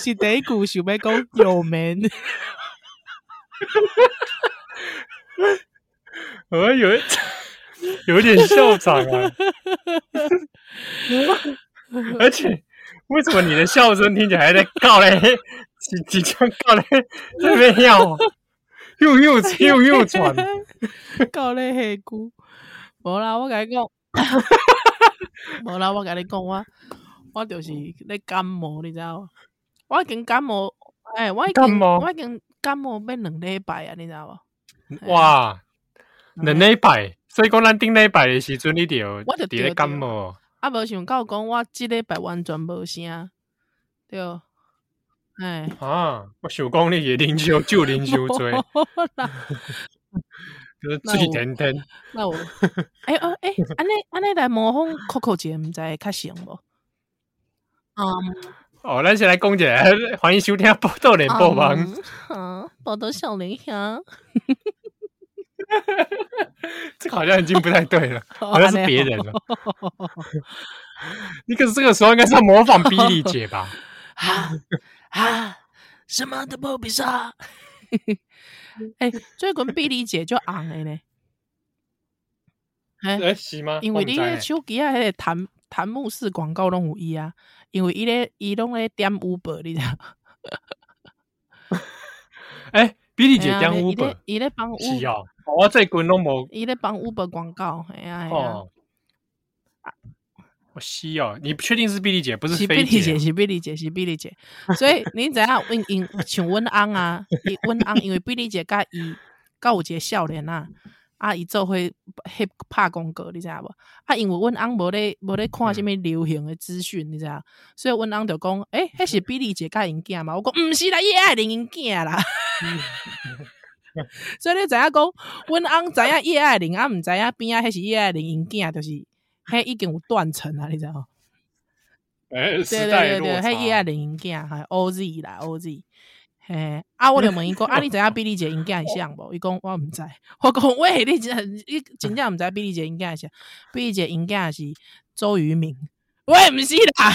是第一句想要讲有门？我有一有点笑场啊，而且为什么你的笑声听起来还在告嘞？即即将告嘞，这边要又又又又喘，告嘞黑姑，无啦，我跟你讲，无啦，我跟你讲，我我就是咧感冒，你知道吗？我已经感冒，哎、欸，我已经我已经感冒要两礼拜啊，你知道吗？哇！两礼拜，所以讲咱顶礼拜的时阵，你就我就伫咧感冒。啊，无想到讲我即礼拜完全无声，对，哎，啊，我想讲你也啉酒，就啉酒醉，就是醉甜甜。那我，哎哦，哎，安尼安尼来模仿 Coco 姐，毋知会较像无？嗯，哦，咱先来讲一下，欢迎收听报道联播网。嗯，报道少年兄。这个好像已经不太对了，好像是别人了。你可是这个时候应该是要模仿比利姐吧？啊啊！什么都不必说。哎，最近比利姐就红了呢。哎，是吗？因为你手机啊，那个弹弹幕式广告拢有伊啊，因为伊咧伊拢咧点 Uber，你知道？哎，比利姐点 Uber，伊咧帮 Uber。我最近拢无，伊咧帮 Uber 广告，哎呀，哦，我是哦，你确定是比利姐，不是？是比利姐，是比利姐，是比利姐。所以你知影温因像温安啊，温安因为比利姐甲伊甲有一个少年啊，啊，伊做伙翕拍广告，你知影无？啊，因为阮翁无咧无咧看啥物流行诶资讯，你知影？所以阮翁就讲，诶，迄是比利姐甲因囝嘛？我讲毋是啦，叶爱玲因囝啦。所以你知影讲，阮翁知影叶爱玲，啊，毋知影边啊，迄是叶爱玲因囝，就是迄已经有断层啊，你知道？诶，对对对对，迄叶爱玲因囝，还 OZ 啦，OZ，嘿，啊，我就问伊讲，啊，你知影比利姐因囝像无？伊讲我毋知，我讲喂，你真你真正毋知比利姐因囝像？比利姐因囝是周渝民，我也毋是啦。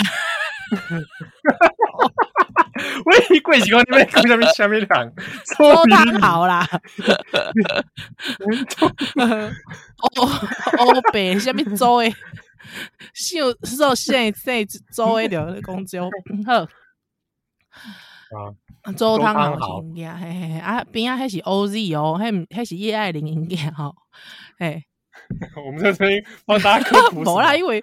喂，贵喜公，你们讲什么？下面讲周汤豪啦，哦哦，北下面周诶，秀秀现在周诶了公交好啊，周汤豪应该嘿嘿啊，边啊还是 OZ 哦，还还是叶爱玲应该吼，嘿。我们在声音帮大家科普，无啦，因为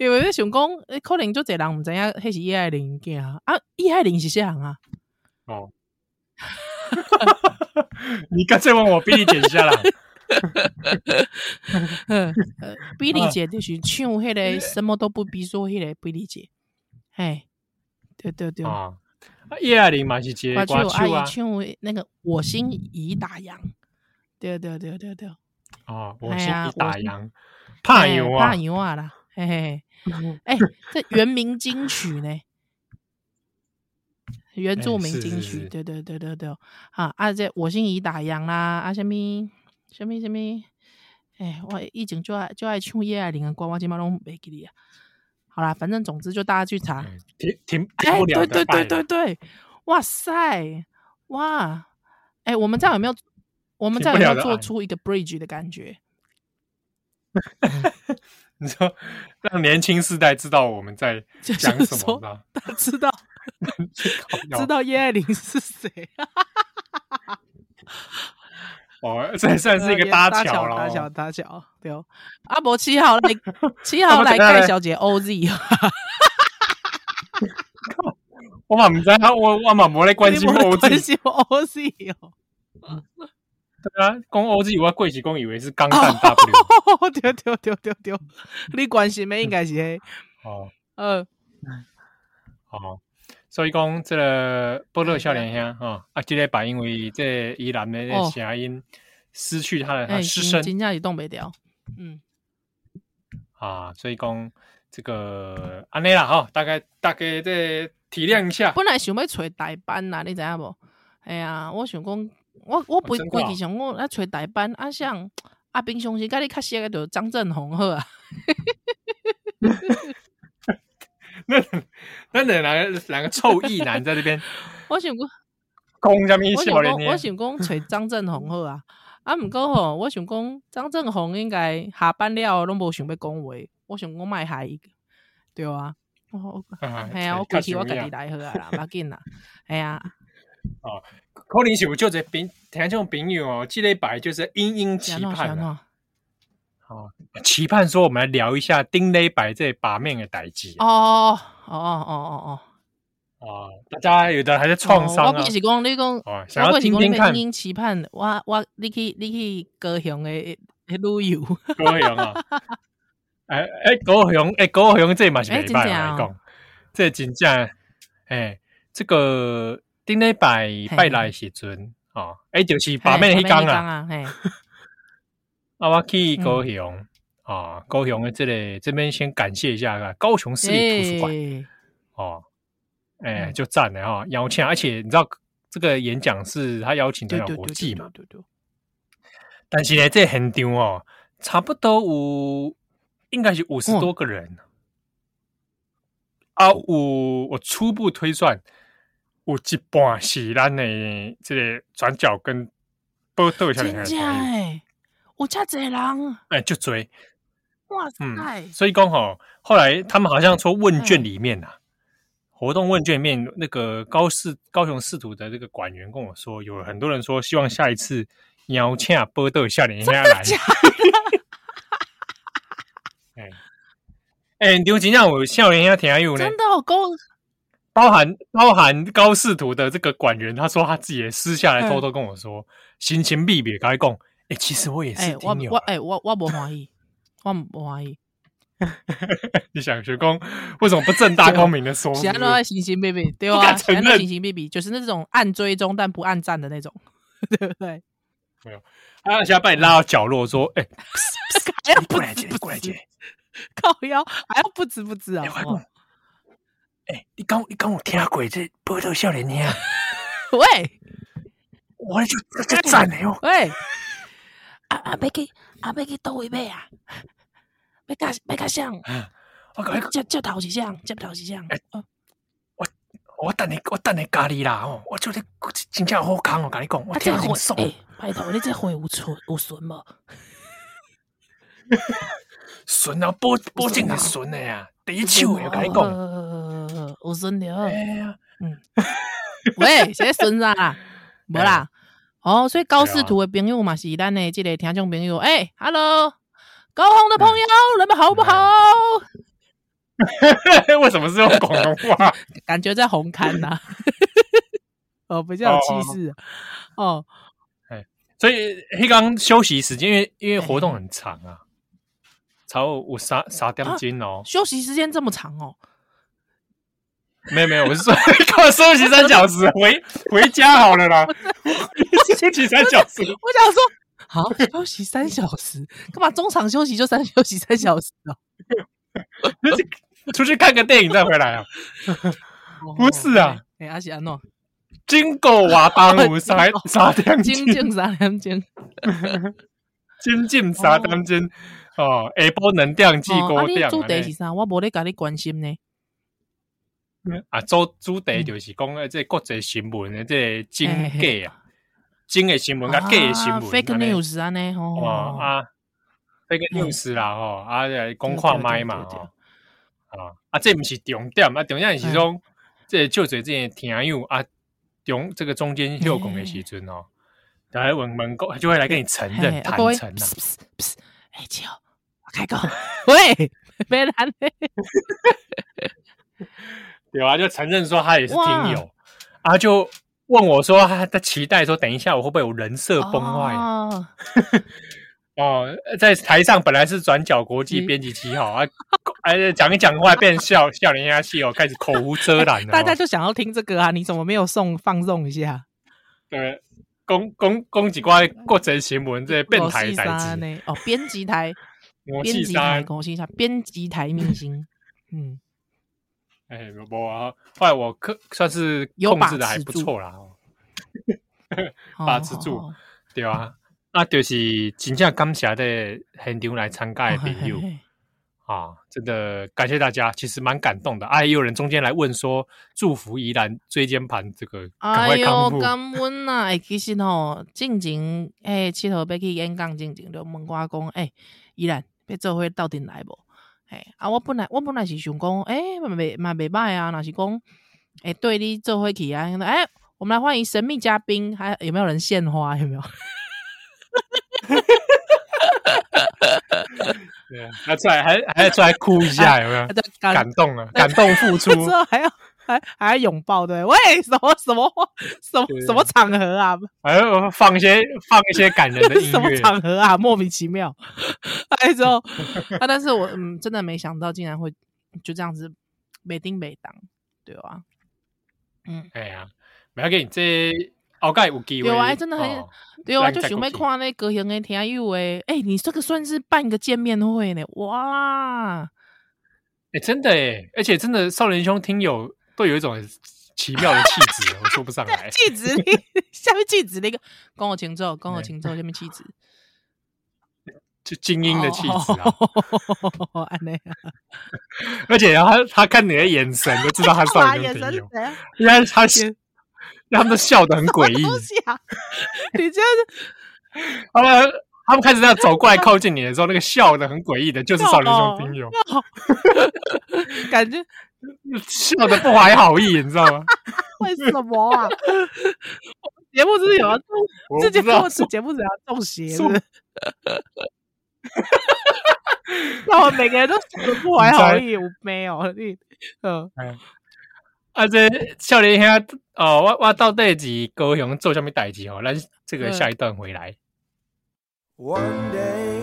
因为你想讲，可能就这人唔知影，迄是叶爱玲囝啊，啊，叶爱玲是啥人啊？哦，你干脆问我比利姐下来，比利姐就是唱迄个什么都不必说，迄个比利姐，嘿，对对对，啊，叶爱玲嘛是接歌手啊，唱那个我心已打烊，对对对对对。哦，我心已打烊，怕油啊，怕油啊啦，嘿嘿，哎，这原名金曲呢？原住民金曲，对对对对对，啊啊，这我心已打烊啦，啊，什么什么什么，哎，我以前就爱就爱唱叶爱玲的歌，我今嘛拢没记哩啊。好啦，反正总之就大家去查，停停停不了，对对对对对，哇塞，哇，哎，我们这样有没有？我们在有没有做出一个 bridge 的感觉？你说让年轻世代知道我们在 讲什么吗？他知道，知道叶爱玲是谁？哦，这算是一个搭桥了，搭桥搭桥。对哦，阿伯七号来，七号来盖小姐 OZ。我嘛唔知他，我我嘛冇来关心 OZ。关心 OZ 哦。对啊，讲 OZ 我贵是讲以为是钢弹 W，哦，对对对对对，你关心的应该是嘿，哦，嗯，好，所以讲这个波乐少年兄哈，啊，这个把因为这伊兰的声音失去他的他失声，真正是冻未掉，嗯，啊，所以讲这个安尼啦哈，大概大概这体谅一下，本来想要找代班啦，你知影无？哎呀，我想讲。我我不规矩想我来找代班啊，像啊，平常时甲你较熟的就张振宏好啊。那那两个两个臭意男在这边，我想讲，讲什么笑脸？我想讲找张正宏好啊。啊，毋过吼，我想讲张正宏应该下班了，拢无想要讲话。我想讲卖海，对啊。哦，系啊，我过去我家己来好啊啦，唔要紧啦。系啊。哦，可能是有就这朋听众朋友哦，这礼拜就是殷殷期盼哦，期盼说我们来聊一下顶礼拜这把面的代志。哦哦哦哦哦哦。哦，大家有的还在创伤啊。我是讲你讲，哦，想要听听看。期盼，我我你去你去高雄的旅游。高雄啊！哎哎，高雄哎，高雄这嘛是礼拜来讲，这真正哎，这个。顶礼拜拜来时阵，哦，哎，就是把面迄天啊，啊，我去高雄，啊，高雄的这里这边先感谢一下高雄市立图书馆，哦，哎，就赞了哈，邀请，而且你知道这个演讲是他邀请的国际嘛，对对。但是呢，这很丢哦，差不多有应该是五十多个人，啊，我我初步推算。有一半是咱的这个转角跟报道下面的朋友，有这侪人，哎，就追，哇塞！嗯，所以刚好后来他们好像说问卷里面呐，活动问卷里面那个高市高雄市图的这个管员跟我说，有很多人说希望下一次邀请报道下面下来。哎，哎，刘金让我笑脸下听有呢，真的好高。包含包含高视图的这个管员，他说他自己私下来偷偷跟我说，心情秘密，跟他讲，哎，其实我也是听友，我哎，我我不怀疑，我不怀疑。你想学工，为什么不正大光明的说？其他都在心心秘密，对啊，其他都心心秘密，就是那种暗追踪但不暗赞的那种，对不对？没有，他现在把你拉到角落说，哎，过来接，过来接，靠腰还要不知不知啊。哎、欸，你刚你刚我听鬼这波特少年兄，喂，我就就赞了哟，喂，啊啊，别去啊要去倒位买啊，别卡别卡像，我讲接接头是像接头是像，我我等你我等你咖喱啦哦，我就得真正好康，我跟你讲，我听很爽。哎，拜托你这回有存有存吗？顺啊，保保证是顺的呀，第一手我跟你讲，有顺的。哎呀，嗯，喂，谁顺啊？没啦，哦，所以高视图的朋友嘛是咱的这个听众朋友。哎，Hello，高雄的朋友，你们好不好？为什么是用广东话？感觉在红磡呐。哦，比较有气势。哦，哎，所以黑刚休息时间，因为因为活动很长啊。超我三三点钟哦，休息时间这么长哦？没有没有，我是说靠休息三小时回回家好了啦。休息三小时，我想说好 休息三小时，干嘛中场休息就三休息三小时啊？出去看个电影再回来啊？不是啊，哎阿贤喏，经过瓦当五三三点钟，三点钟，三点钟。哦，下晡能量记过量。主题是啥？我无咧甲你关心呢。啊，主主题就是讲诶，这国际新闻诶，这真假啊，真诶新闻甲假诶新闻。fake news 安尼吼。啊，fake news 啦吼，啊，讲看麦嘛吼。啊，啊，这毋是重点啊，重点是讲，这就这这听友啊，中这个中间休讲诶时阵哦，来问问讲，就会来跟你承认坦诚啊。哎，姐，我开讲，喂，别拦嘞，有啊，就承认说他也是听友，啊，就问我说他在期待说，等一下我会不会有人设崩坏？哦，在台上本来是转角国际编辑七号啊，哎，讲一讲话变笑笑人家戏哦，开始口无遮拦了，大家就想要听这个啊，你怎么没有送放送一下？对。公公公几挂国际新闻这变态代志哦，编辑台，编辑台，恭喜一下编辑台明星，嗯，哎，我啊，后来我可算是控制的还不错啦，把持住，对啊，啊，就是真正感谢的现场来参加的朋友。啊，真的感谢大家，其实蛮感动的。啊，也有人中间来问说，祝福宜兰椎间盘这个赶快康复。哎呦，感恩呐！哎，其实吼，进前哎，七头要去演讲，进前就问我讲，哎，宜兰要做伙到底来不？哎，啊，我本来我本来是想讲，哎，没嘛没歹啊，那是讲，哎，对你做伙去啊，哎，我们来欢迎神秘嘉宾，还有没有人献花？有没有？对，还出来还还要出来哭一下，有没有？感动啊，感动付出，之后还要还还要拥抱，对？喂，什么什么什么什么场合啊？还要放一些放一些感人的音乐，什么场合啊？莫名其妙。哎，之后啊，但是我嗯，真的没想到竟然会就这样子没丁没当，对吧？嗯，哎呀，不要紧这。好盖有机会，对啊，真的很，哦、对啊，就想要看那高雄的听友诶，哎、欸，你这个算是办个见面会呢，哇，哎、欸，真的哎，而且真的少年兄听友都有一种奇妙的气质，我说不上来，气质，下面气质那个，跟我请坐，跟我请坐，下面气质，就精英的气质啊，安内啊，而且他他看你的眼神就知道他少年兄听友，因为他先。他们笑得很诡异，你这样子，他们他们开始这样走过来靠近你的时候，那个笑得很诡异的，就是少年兄兵友，感觉笑的不怀好意，你知道吗？为什么啊？节目是有要中，这节目是节目是要中邪的，那我每个人都笑得不怀好意，我没有你，嗯。啊，这少年兄哦，我我到底是高雄做什么代志哦？咱这个下一段回来。One day,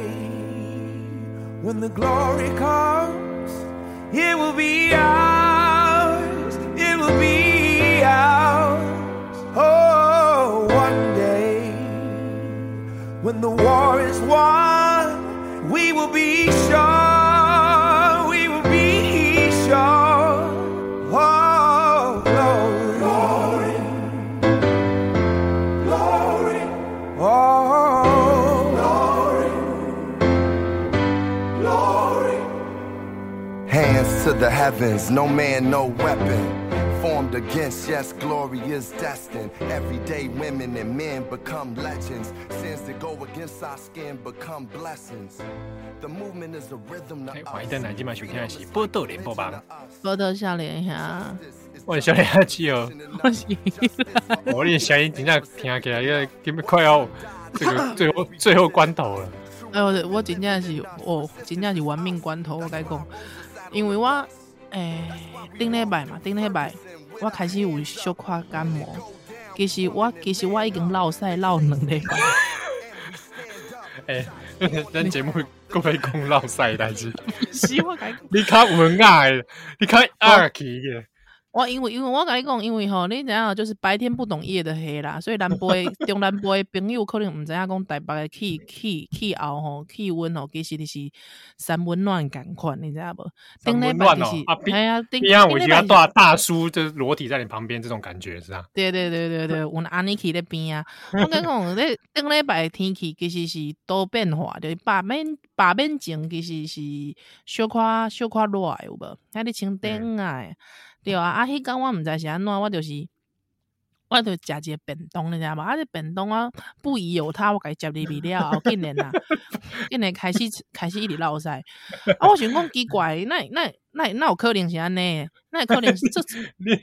when the glory comes, it will be ours, it will be ours. Oh, one day, when the war is won, we will be sure. to the heavens, no man, no weapon formed against. Yes, glory is destined. Everyday women and men become legends. Sins that go against our skin become blessings. The movement is a rhythm to us. 欢迎登来，今晚收听的是《报道联播网》。报道少年兄，我少年兄去哦。我是，我的声音真正听起来，因为根本快要这个最后最后关头了。哎，我我真正是哦，真正是玩命关头，我该讲。 因为我诶，顶礼拜嘛，顶礼拜我开始有小可感冒。其实我其实我已经落屎落两礼拜。诶，咱节目各位讲落屎代志，希望改。你较文雅的，你较二气的。我因为因为我跟你讲，因为吼，你知影就是白天不懂夜的黑啦，所以南部中南部的朋友可能毋知影讲台北的气气气候吼气温吼，其实你是三温暖感款，你知影无？三温暖哦，哎呀，顶礼拜我觉得大大叔就是裸体在你旁边，这种感觉是啊。对对对对对，阮安尼去咧边啊。我跟你讲，你顶礼拜天气其实是多变化，就是白面白面前其实是小可小可热有无？还得穿顶啊。对啊，啊，迄工我毋知是安怎，我就是，我就食一个便当，你知影无？啊，这便当啊，不疑有他，我家己食入去了 后，竟然啊，竟然开始开始一直落赛。啊，我想讲奇怪，那那那那有可能是安尼？那有可能是这 你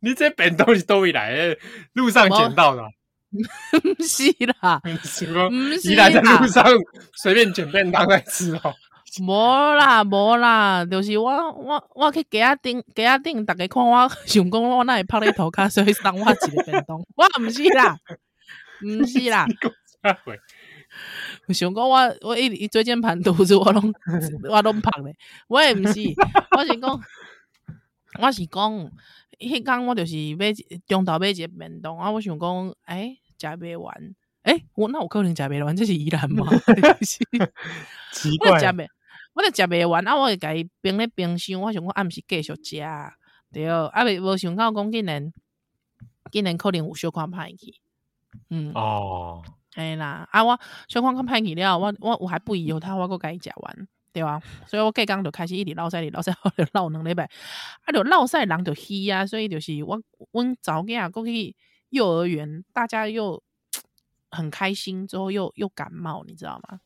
你这便当是叨位来的？路上捡到的？不是啦，什么？你来在路上随便捡便当来吃哦。无啦，无啦，就是我我我去家仔顶家仔顶，逐个看我 想讲我那会拍咧涂骹，所以送我一个便当。我毋是啦，毋是啦。想讲我我一一椎间盘突出，我拢 我拢拍咧。我也毋是，我是讲我是讲，迄工我就是买中昼买一个便当啊。我想讲，哎，食袂完，哎，我那我可能食袂完，这是宜兰吗？奇怪。我着食袂完，啊！我会家己冰咧冰箱，我想讲暗时继续食，对，啊，未无想到讲竟然竟然可能有小可歹去，嗯，哦，哎啦，啊我小可看歹去了，我我我还不疑有他，我阁甲伊食完，对啊？所以我隔工就开始一直落赛，一直落赛，我就落两礼拜，啊，就落赛人就虚啊，所以就是我阮查某囝过去幼儿园，大家又 很开心，之后又又感冒，你知道吗？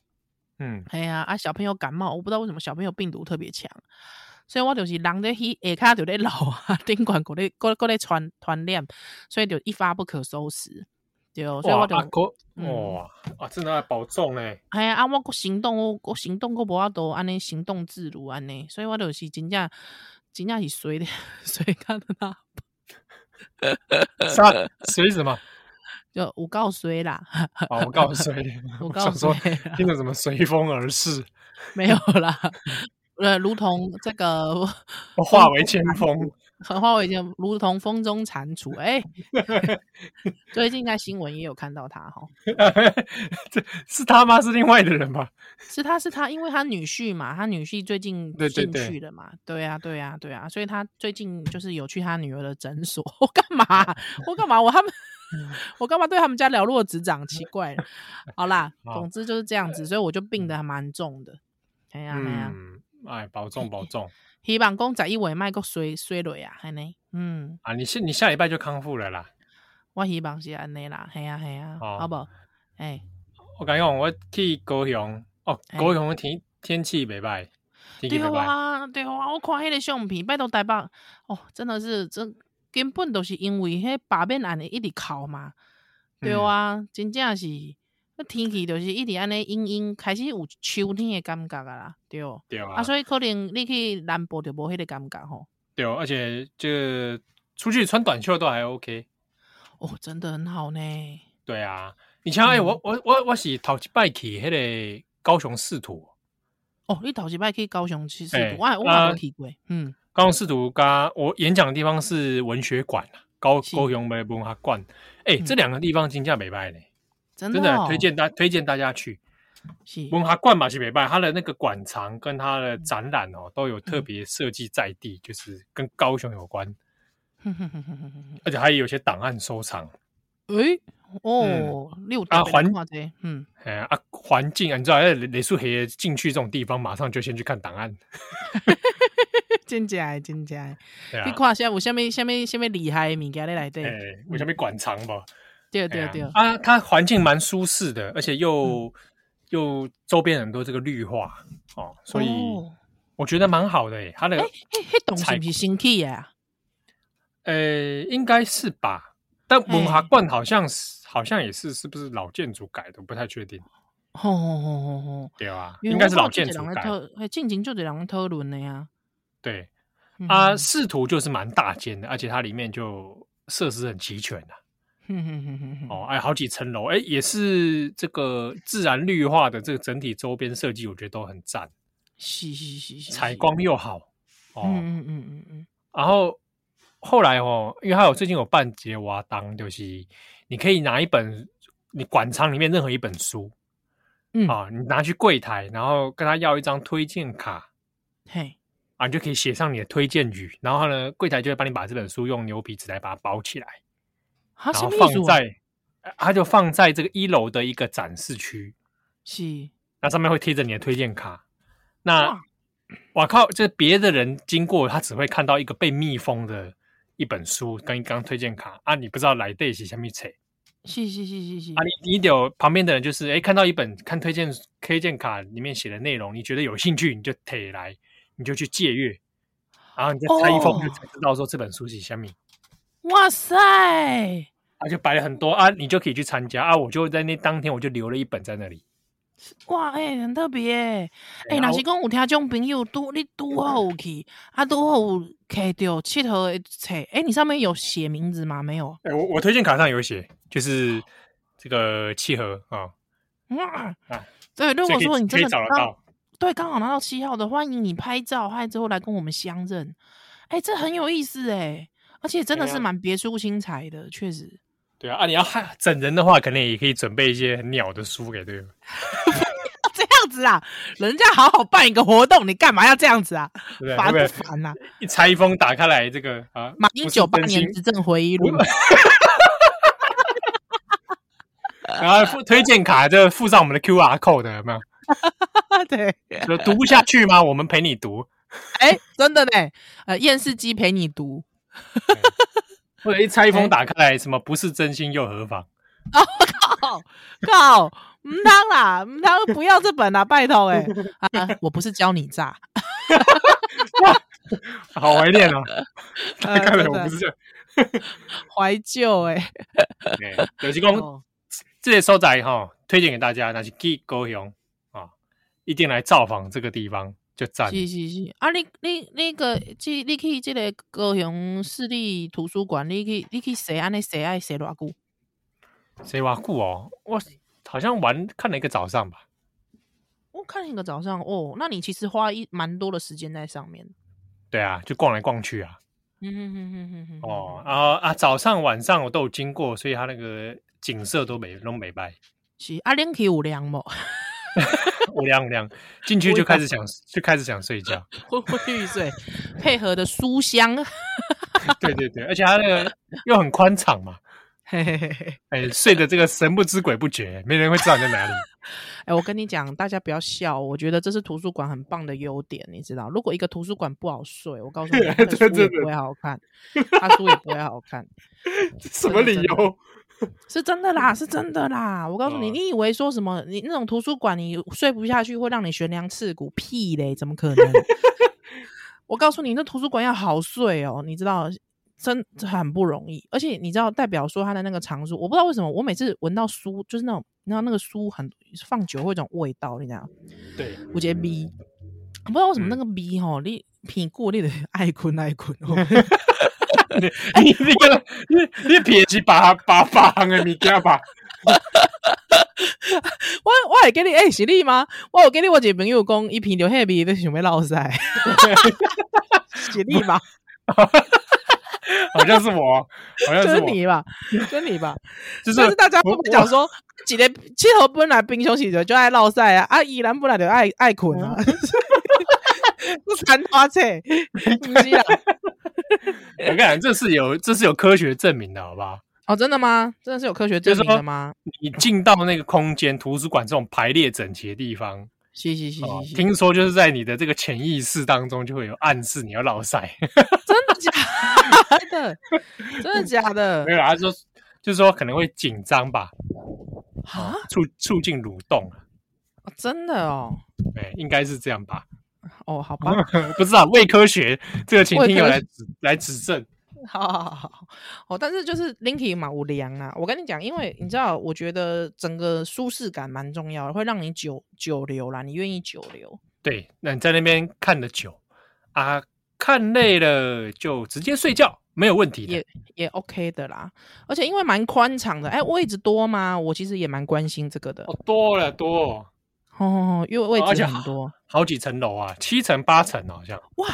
嗯，哎呀，啊小朋友感冒，我不知道为什么小朋友病毒特别强，所以我就是人在稀下骹就在老啊，顶管过咧过过咧传传染，所以就一发不可收拾。对，所以我就哇，哇，啊，真的要保重嘞！哎呀，啊，我个行动，我我行动，我无法度安尼行动自如安尼，所以我就是真正真正是衰的衰看的那，啥衰 什么？就我告衰啦！哦，我告衰，我告衰，听着怎么随风而逝？没有啦，呃，如同这个，我化为千风。很话我已经如同风中蟾蜍，哎、欸，最近在新闻也有看到他哈，这是他吗？是另外的人吗？是他是他，因为他女婿嘛，他女婿最近进去了嘛，对呀对呀对呀，所以他最近就是有去他女儿的诊所，我干嘛？我干嘛？我他们 我干嘛对他们家了若指掌？奇 怪了，好啦，总之就是这样子，所以我就病得还蛮重的，哎呀哎呀，哎，保重保重。希望讲十一月卖个衰衰落啊，安尼，嗯，啊，你下你下礼拜就康复了啦。我希望是安尼啦，系啊系啊，好不？哎，我感觉我去高雄，哦，高雄的天天气袂歹，对啊对啊，我看迄个相片，拜托台北，哦，真的是，这根本都是因为迄八面安尼一直哭嘛，对啊，真正是。那天气就是一直安尼阴阴，开始有秋天的感觉啦，对对啊，啊，所以可能你去南部就无迄个感觉吼。对，而且这出去穿短袖都还 OK。哦，真的很好呢。对啊，你像哎、我我我我是头一摆去迄个高雄市图。哦，你头一摆去高雄市图，欸、我我没去过。嗯，高雄市图加我演讲的地方是文学馆高高雄的文化馆。哎、欸，嗯、这两个地方真正袂歹呢。真的，哦、真的推荐大推荐大家去。是。文化馆嘛，是北拜，它的那个馆藏跟它的展览哦，都有特别设计在地，嗯、就是跟高雄有关，而且还有些档案收藏。诶、欸，哦，六、嗯、啊环嗯，哎啊环境啊，你知道，雷树黑进去这种地方，马上就先去看档案。真假真假，啊、你看下有啥物啥物啥物厉害的物件在内底，有啥物馆藏不？对对对，啊，它环境蛮舒适的，而且又、嗯、又周边很多这个绿化哦，所以我觉得蛮好的诶。它的哎哎，那东西是新起的啊？呃，应该是吧，但文化馆好像是嘿好像也是，是不是老建筑改的？不太确定。吼吼吼吼吼，对啊，应该是老建筑改进行就这两个讨论的呀。对啊，视图就是蛮大间的，而且它里面就设施很齐全的。哼哼哼哼哼，哦，哎，好几层楼，哎，也是这个自然绿化的这个整体周边设计，我觉得都很赞，是是是是，采光又好，哦，嗯嗯嗯嗯嗯，然后后来哦，因为还有最近有半截挖当，就是你可以拿一本你馆藏里面任何一本书，嗯。啊，你拿去柜台，然后跟他要一张推荐卡，嘿，啊，你就可以写上你的推荐语，然后呢，柜台就会帮你把这本书用牛皮纸来把它包起来。然后放在，它就放在这个一楼的一个展示区，是，那上面会贴着你的推荐卡。那，我靠，这别的人经过，他只会看到一个被密封的一本书跟一张推荐卡啊，你不知道来对是什么册。是是是是是啊，你你有旁边的人就是，哎，看到一本看推荐推荐卡里面写的内容，你觉得有兴趣，你就贴来，你就去借阅，然后你再拆一封，就才知道说这本书是什么。哇塞！啊，就摆了很多啊，你就可以去参加啊。我就在那当天，我就留了一本在那里。哇，哎、欸，很特别哎。哎、欸，若是讲有听众朋友都你都好去，啊，都好看到适合的册。哎、欸，你上面有写名字吗？没有。哎、欸，我我推荐卡上有写，就是这个七盒啊。哇啊，对，如果说你真的找得到，对，刚好拿到七号的，欢迎你拍照，拍之后来跟我们相认。哎、欸，这很有意思哎。而且真的是蛮别出心裁的，确实。对啊，啊，你要害整人的话，可能也可以准备一些很鸟的书给对方。这样子啊，人家好好办一个活动，你干嘛要这样子啊？烦不烦啊？一拆封打开来，这个啊，马英九八年执政回忆录。然后附推荐卡就附上我们的 QR code，有没有？对，就读不下去吗？我们陪你读。哎、欸，真的呢，呃，验视机陪你读，或者一拆封打开来，什么不是真心又何妨？哦靠靠，唔当啦，唔当不要这本啦，拜托哎、欸。啊，我不是教你诈，好怀念哦，看来我不是。这样，怀旧哎，有是讲这些所在哈，推荐给大家，那是去高雄。啊，一定来造访这个地方。就赞，是是是啊！你你那个，去你去这个高雄市立图书馆，你去你去谁安尼谁爱谁偌久？谁偌久哦？我好像玩看了一个早上吧。我看了一个早上哦，那你其实花一蛮多的时间在上面。对啊，就逛来逛去啊。嗯哼哼哼哼哼。哦啊啊！早上晚上我都有经过，所以它那个景色都美，都美白。是啊，冷气有凉吗？我凉我凉，进去就开始想就开始想睡觉，昏昏欲睡，配合的书香，对对对，而且它那个又很宽敞嘛，嘿嘿嘿，哎，睡的这个神不知鬼不觉，没人会知道你在哪里。哎，我跟你讲，大家不要笑，我觉得这是图书馆很棒的优点，你知道，如果一个图书馆不好睡，我告诉你，他的书也不会好看，他书也不会好看，什么理由？是真的啦，是真的啦！我告诉你，你以为说什么？你那种图书馆，你睡不下去会让你悬梁刺股？屁嘞，怎么可能？我告诉你，那图书馆要好睡哦，你知道，真很不容易。而且你知道，代表说它的那个藏书，我不知道为什么，我每次闻到书，就是那种，你知道那个书很放久会有种味道，你知道？对，我觉得 B，不知道为什么那个 B 吼，你品过你得爱困爱困哦。你你你你你别去把把把行的物件吧。我我还给你诶、欸，是你吗？我有给你我一个朋友讲，一瓶就黑皮，都想要落赛。是你吗？好像是我，好像是你吧，是你吧？就是，是大家不讲说，几个气候本来冰熊起着就爱落赛啊，啊，依然本来就爱爱困啊。不谈花车，不是啊。我跟你讲，这是有这是有科学证明的，好不好？哦，真的吗？真的是有科学证明的吗？你进到那个空间，图书馆这种排列整齐的地方，是是是是，听说就是在你的这个潜意识当中，就会有暗示你要落塞。真的假的？真的假的？没有，他说就是说可能会紧张吧，啊，促促进蠕动啊。真的哦，对，应该是这样吧。哦，好吧，不知道伪科学 这个，请听友来指来指正。好好好好，哦，但是就是 Linky 嘛，无良啊。我跟你讲，因为你知道，我觉得整个舒适感蛮重要的，会让你久久留啦，你愿意久留。对，那你在那边看的久啊，看累了就直接睡觉，没有问题的，也也 OK 的啦。而且因为蛮宽敞的，哎，位置多吗？我其实也蛮关心这个的。哦，多了多。哦，因为位置很多，好几层楼啊，七层八层好像。哇，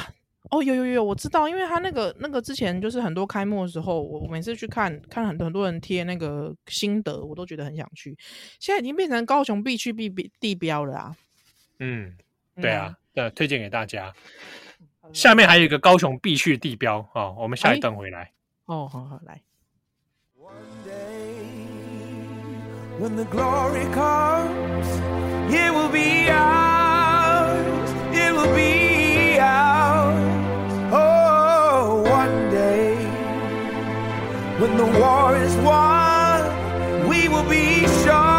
哦，有有有，我知道，因为他那个那个之前就是很多开幕的时候，我我每次去看看很多很多人贴那个心得，我都觉得很想去。现在已经变成高雄必去必必地标了啊。嗯，对啊，对，推荐给大家。下面还有一个高雄必去地标哦，我们下一段回来。哦，好好来。When the glory comes, it will be ours, it will be ours. Oh, one day, when the war is won, we will be sure.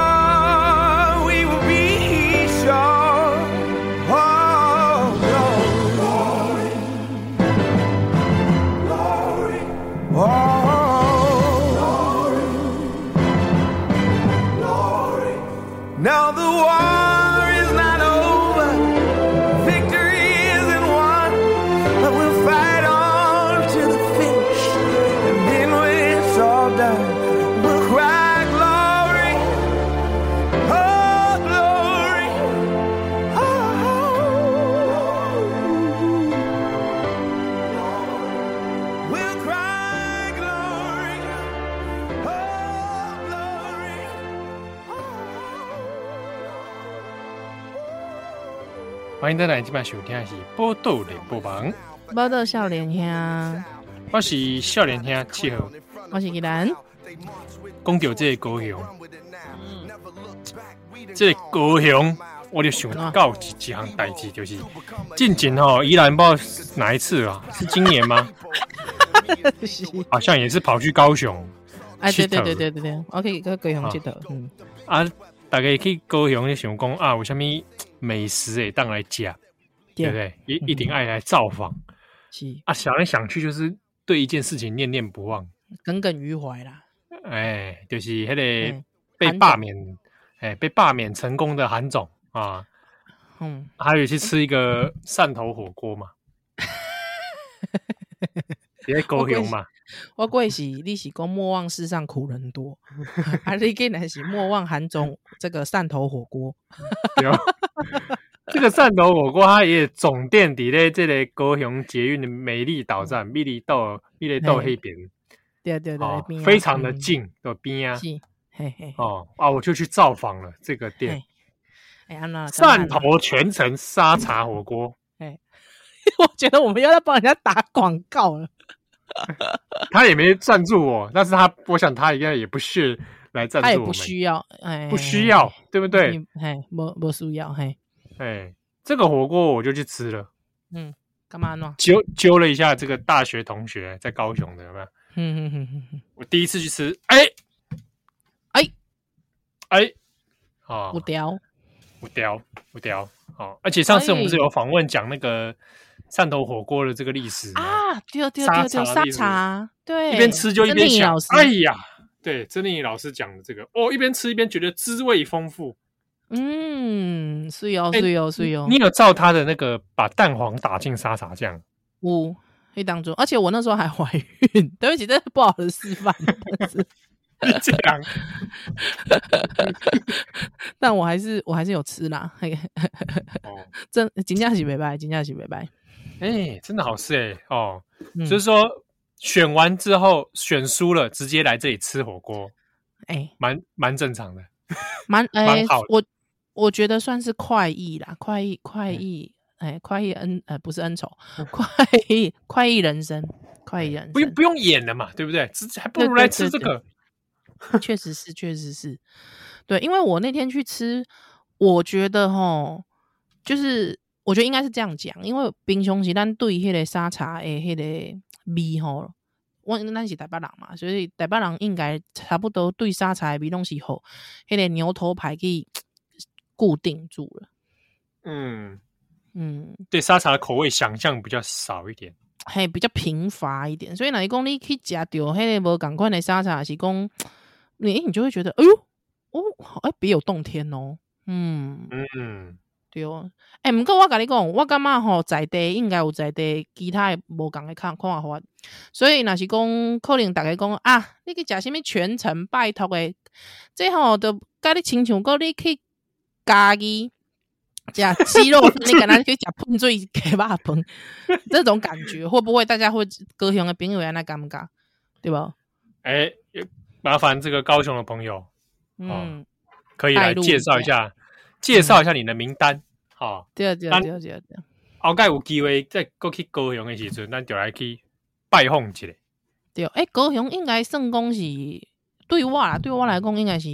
欢迎大家今晚收听的是报道联播网，报道少年兄，我是少年兄七号，我是吉兰，讲到这个高雄，这个高雄，我就想到一一项代志，就是近前哦，依然不知道哪一次啊？是今年吗？好像也是跑去高雄。哎，对对对对对对，OK，去高雄佚佗。嗯啊，大家去高雄就想讲啊，有啥物美食诶，当来吃，对不对？一一定爱来造访。是啊，想来想去就是对一件事情念念不忘，耿耿于怀啦。哎，就是迄个被罢免，哎，被罢免成功的韩总啊。嗯，还有去吃一个汕头火锅嘛。也高雄嘛。我过是你是讲莫忘世上苦人多，还是给你是莫忘韩中这个汕头火锅？这个汕头火锅它也总店底咧，这个高雄捷运的美丽岛站，美丽岛美丽岛那边，对对对，非常的近的边啊，嘿嘿，哦啊，我就去造访了这个店。哎呀，那汕头全城沙茶火锅，哎，我觉得我们要来帮人家打广告了。他也没赞助我，但是他，我想他应该也不屑来赞助我。他也不需要，哎，不需要，对不对？嘿，不不需要，嘿，哎，这个火锅我就去吃了。嗯，干嘛呢？揪揪了一下这个大学同学在高雄的有没有？嗯嗯嗯嗯，我第一次去吃，哎，哎，哎，啊，不屌，不屌，不屌，好，而且上次我们不是有访问讲那个。汕头火锅的这个历史啊，对对对对，沙茶，对，一边吃就一边想，哎呀，对，曾丽颖老师讲的这个，哦，一边吃一边觉得滋味丰富，嗯，是哟是哟是哟，你有照他的那个把蛋黄打进沙茶酱，我会当中，而且我那时候还怀孕，对不起，这是不好的示范，这样，但我还是我还是有吃啦，哦，真金价是拜拜，金价是拜拜。哎、欸，真的好吃哎、欸、哦！嗯、就是说选完之后选输了，直接来这里吃火锅，哎、欸，蛮蛮正常的，蛮哎、欸，我我觉得算是快意啦，快意快意，哎、欸，快意恩呃不是恩仇，快意快意人生，快意人生，不用不用演了嘛，对不对？还不如来吃这个，确实是确实是，对，因为我那天去吃，我觉得哈，就是。我觉得应该是这样讲，因为平常时咱对迄个沙茶的，迄个味吼，我咱是台北人嘛，所以台北人应该差不多对沙茶的味拢是好，迄个牛头牌给固定住了。嗯嗯，对沙茶的口味想象比较少一点，嘿，比较贫乏一点。所以哪一讲你去食到迄个无共款的沙茶，是讲你你就会觉得，哎呦，哦，哎，别有洞天哦。嗯嗯。对哦，哎、欸，毋过我甲你讲，我感觉吼在地应该有在地其他诶无共诶看看法，所以若是讲可能大家讲啊，你去食啥物全程拜托诶，最吼都甲你亲像讲你去家己食鸡肉，你敢若去食喷水鸡肉饭，这种感觉会不会大家会高雄诶朋友安尼感觉，对吧？哎、欸，麻烦这个高雄的朋友，嗯，哦、可以来介绍一下。介绍一下你的名单，好。对啊，对啊，对啊，对啊。后盖有机会再过去高雄的时阵，咱就来去拜访一下。对，哎，高雄应该算讲是对我啦，对我来讲应该是，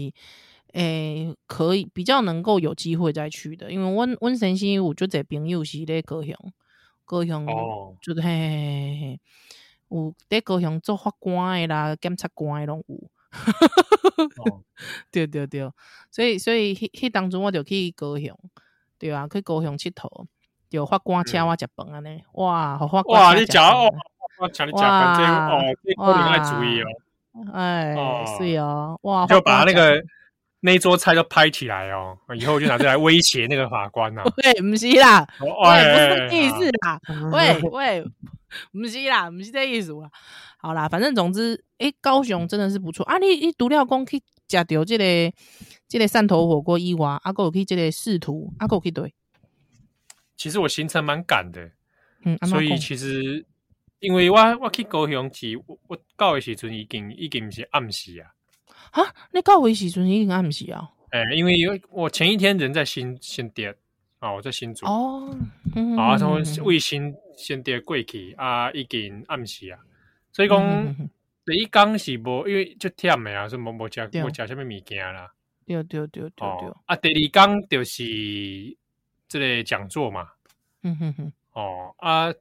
诶，可以比较能够有机会再去的，因为阮阮先生有足侪朋友是咧高雄，高雄哦，就嘿嘿嘿嘿，有在高雄做法官的啦，检察官的拢有。哦、对对对，所以所以迄迄当中我就去高雄，对啊，去高雄佚佗，就法官请我食饭安尼，哇，法官哇，你食哦，我请你食饭这哦，你可能要注意哦，哎，是哦，哇，就把那个那一桌菜都拍起来哦，以后就拿这来威胁那个法官呐，喂，不是啦，喂，不是这意思啦，喂喂，不是啦，不是这意思啦。好啦，反正总之，诶、欸，高雄真的是不错啊！你你独料讲去食到这个这个汕头火锅以外，阿哥有去这个仕途，阿哥有去对。其实我行程蛮赶的，嗯，所以其实因为我我去高雄去，我我到的时阵已经已经不是暗时啊。哈，你到的时阵已经暗时啊？诶、欸，因为因为我前一天人在新新店啊，我在新竹哦，嗯、啊，从卫星新店过去啊，已经暗时啊。所以讲，第一讲是无，因为就忝的啊，所以无无食无食啥物物件啦。对对对对对。啊，第二讲就是这个讲座嘛。嗯哼哼。哦啊，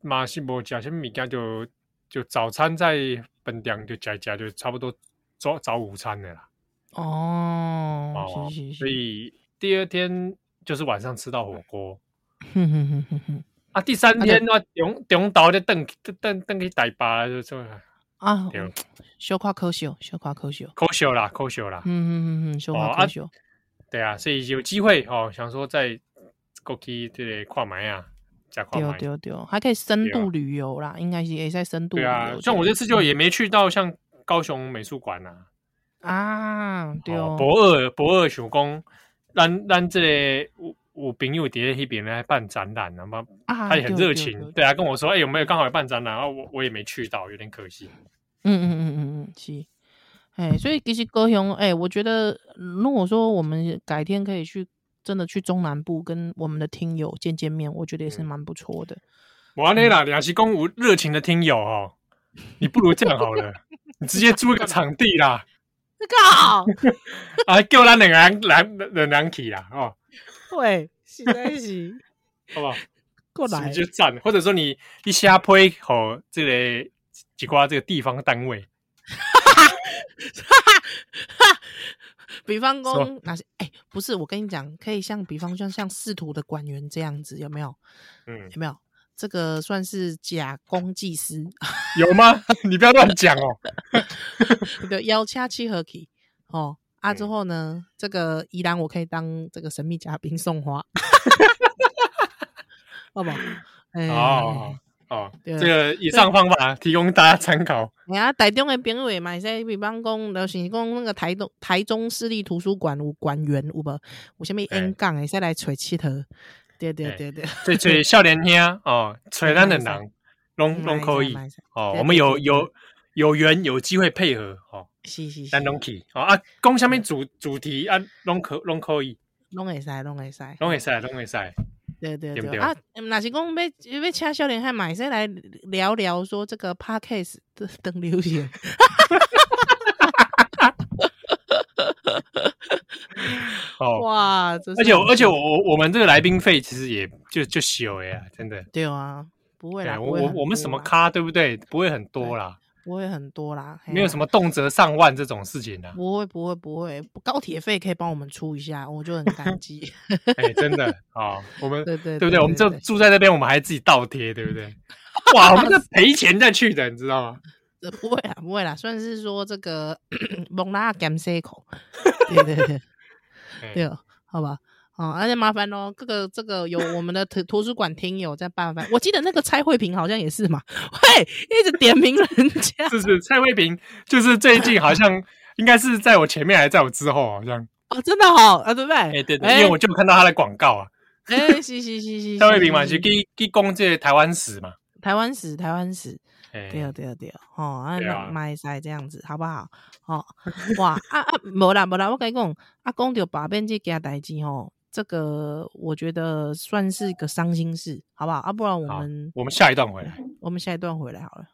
嘛是无食什么物件，就就早餐在饭店就食食，就差不多早早午餐的啦。哦，哦，所以第二天就是晚上吃到火锅。哼哼哼哼哼。啊，第三天啊，中中岛就等等等去大巴就做。啊，小夸可惜，小夸可惜，可惜啦，可惜啦。嗯嗯嗯嗯，小夸可惜。对啊，所以有机会哦，想说在过去这里跨买啊。对对对，还可以深度旅游啦，应该是也在深度旅游。对啊，像我这次就也没去到像高雄美术馆呐。啊，对哦。博二博二想讲，咱咱这个有有朋友在那边来办展览，然后他也很热情，对啊，跟我说，哎，有没有刚好办展览？然后我我也没去到，有点可惜。嗯嗯嗯嗯嗯，是，哎，所以其实高雄，哎，我觉得如果说我们改天可以去，真的去中南部跟我们的听友见见面，我觉得也是蛮不错的。哇，那啦，两是公无热情的听友哦，你不如这样好了，你直接租一个场地啦，这个好，啊，叫咱两个人来两两起啦，哦，对，是在是，好不好？过来就赞，或者说你一下推好这个。几挂这个地方单位，比方说哪些？哎，不是，我跟你讲，可以像比方说像仕途的官员这样子，有没有？嗯，有没有？这个算是假公济私，有吗？你不要乱讲哦。对，邀请七合体哦啊，之后呢，嗯、这个依然我可以当这个神秘嘉宾送花，好不好？哎、哦。哦，这个以上方法提供大家参考。哎呀，台中的评委嘛，现在比方讲，就是讲那个台东台中市立图书馆有馆员有无？有啥物演讲诶，再来找佚佗。对对对对，对对，少年兄哦，吹咱的人，拢拢可以。哦，我们有有有缘有机会配合哦。是是是，咱拢去。哦啊，讲啥物主主题啊，拢可拢可以。拢会使，拢会使，拢会使，拢会使。对对对，对啊，那是讲要要请少年还买先来聊聊说这个 podcast 的等留言。哦哇，而且而且我我们这个来宾费其实也就就小呀，真的。对啊，不会啦，我我我们什么咖对不对？不会很多啦。不会很多啦，没有什么动辄上万这种事情的。不会不会不会，高铁费可以帮我们出一下，我就很感激。哎，真的啊，我们对对对不对？我们就住在那边，我们还自己倒贴，对不对？哇，我们是赔钱再去的，你知道吗？不会啦，不会啦，算是说这个蒙拉甘塞口，对对对，对，好吧。哦，而且麻烦哦，这个这个有我们的图图书馆听友在办饭，我记得那个蔡慧平好像也是嘛，嘿，一直点名人家，是是蔡慧平，就是最近好像应该是在我前面还是在我之后，好像哦，真的好啊，对不对？哎对对，因为我就看到他的广告啊，哎，是是是是，蔡慧平嘛，是给给讲这台湾史嘛，台湾史台湾史，对啊对啊对啊，吼，啊那麦塞这样子好不好？哦，哇啊啊，没啦没啦，我跟你讲，啊讲到把边这件代志吼。这个我觉得算是一个伤心事，好不好？啊，不然我们我们下一段回来，我们下一段回来好了。